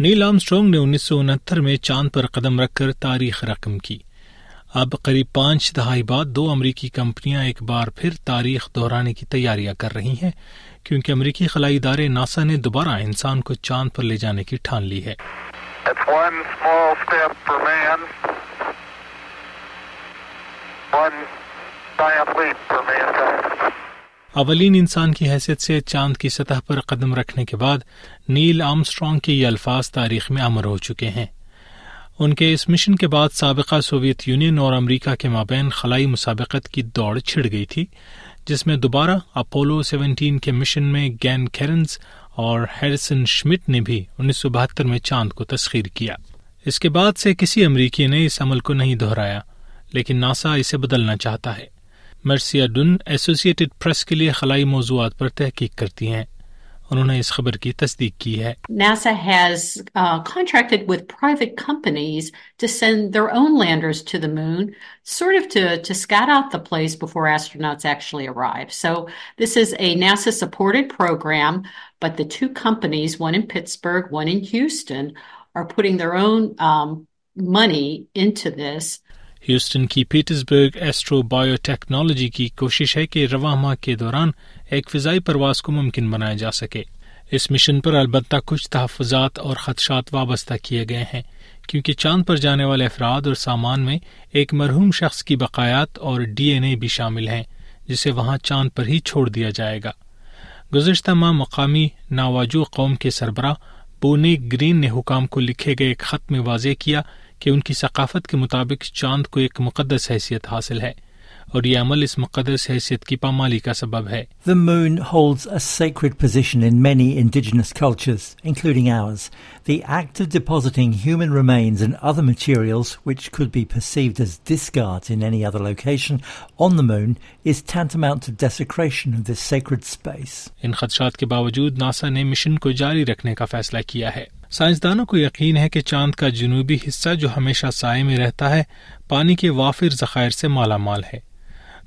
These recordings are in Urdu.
نیل آمسٹرونگ نے انیس سو انہتر میں چاند پر قدم رکھ کر تاریخ رقم کی۔ اب قریب پانچ دہائی بعد دو امریکی کمپنیاں ایک بار پھر تاریخ دہرانے کی تیاریاں کر رہی ہیں، کیونکہ امریکی خلائی ادارے ناسا نے دوبارہ انسان کو چاند پر لے جانے کی ٹھان لی ہے۔ اولین انسان کی حیثیت سے چاند کی سطح پر قدم رکھنے کے بعد نیل آمسٹرانگ کے یہ الفاظ تاریخ میں امر ہو چکے ہیں۔ ان کے اس مشن کے بعد سابقہ سوویت یونین اور امریکہ کے مابین خلائی مسابقت کی دوڑ چھڑ گئی تھی، جس میں دوبارہ اپولو سیونٹین کے مشن میں گین کیرنز اور ہیرسن شمٹ نے بھی انیس سو بہتر میں چاند کو تسخیر کیا۔ اس کے بعد سے کسی امریکی نے اس عمل کو نہیں دہرایا، لیکن ناسا اسے بدلنا چاہتا ہے۔ مرسیا ڈن ایسوسیٹڈ پریس کے لیے خلائی موضوعات پر تحقیق کرتی ہیں۔ انہوں نے اس خبر کی تصدیق کی ہے۔ NASA has contracted with private companies to send their own landers to the moon sort of to to scout out the place before astronauts actually arrive so this is a NASA supported program but the two companies one in Pittsburgh one in Houston are putting their own money into this Houston کی پیٹرزبرگ ایسٹرو بایو ٹیکنالوجی کی کوشش ہے کہ رواں ماہ کے دوران ایک فضائی پرواز کو ممکن بنایا جا سکے۔ اس مشن پر البتہ کچھ تحفظات اور خدشات وابستہ کیے گئے ہیں، کیونکہ چاند پر جانے والے افراد اور سامان میں ایک مرحوم شخص کی بقایات اور ڈی این اے بھی شامل ہیں، جسے وہاں چاند پر ہی چھوڑ دیا جائے گا۔ گزشتہ ماہ مقامی ناواجو قوم کے سربراہ بونے گرین نے حکام کو لکھے گئے ایک خط میں واضح کیا کہ ان کی ثقافت کے مطابق چاند کو ایک مقدس حیثیت حاصل ہے۔ اور یہ عمل اس مقدس حیثیت کی پامالی کا سبب ہے۔ ان خدشات کے باوجود ناسا نے مشن کو جاری رکھنے کا فیصلہ کیا ہے۔ سائنس دانوں کو یقین ہے کہ چاند کا جنوبی حصہ جو ہمیشہ سائے میں رہتا ہے پانی کے وافر ذخائر سے مالا مال ہے۔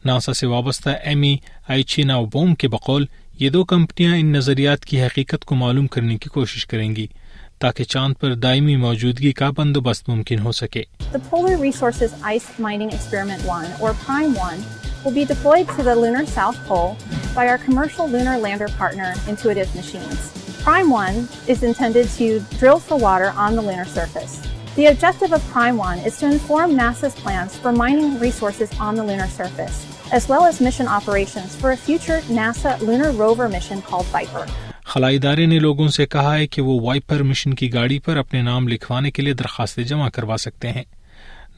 ناسا سے وابستہ ایمی آئی بوم کے بقول یہ دو کمپنیاں ان نظریات کی حقیقت کو معلوم کرنے کی کوشش کریں گی تاکہ چاند پر دائمی موجودگی کا بندوبست ممکن ہو سکے Prime 1 is intended to drill for water on the lunar surface. The objective of Prime 1 is to inform NASA's plans for mining resources on the lunar surface, as well as mission operations for a future NASA lunar rover mission called Viper. خلائی ادارے نے لوگوں سے کہا ہے کہ وہ وائپر مشن کی گاڑی پر اپنے نام لکھوانے کے لیے درخواستیں جمع کروا سکتے ہیں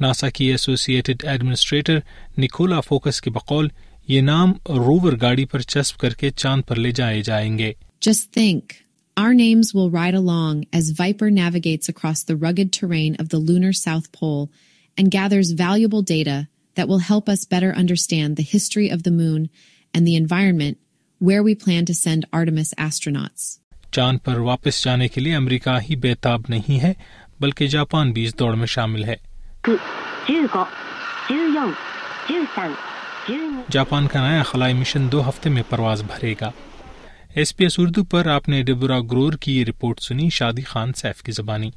ناسا کی ایسوسیٹڈ ایڈمنسٹریٹر نکولا فوکس کے بقول یہ نام روور گاڑی پر چسپ کر کے چاند پر لے جائے جائیں گے Just think, our names will ride along as Viper navigates across the rugged terrain of the lunar South Pole and gathers valuable data that will help us better understand the history of the moon and the environment where we plan to send Artemis astronauts. چاند پر واپس جانے کے لیے امریکہ ہی بےتاب نہیں ہے بلکہ جاپان بھی اس دوڑ میں شامل ہے جاپان کا نیا خلائی مشن دو ہفتے میں پرواز بھرے گا ایس پی ایس اردو پر آپ نے ڈبورا گرور کی یہ رپورٹ سنی شادی خان سیف کی زبانی۔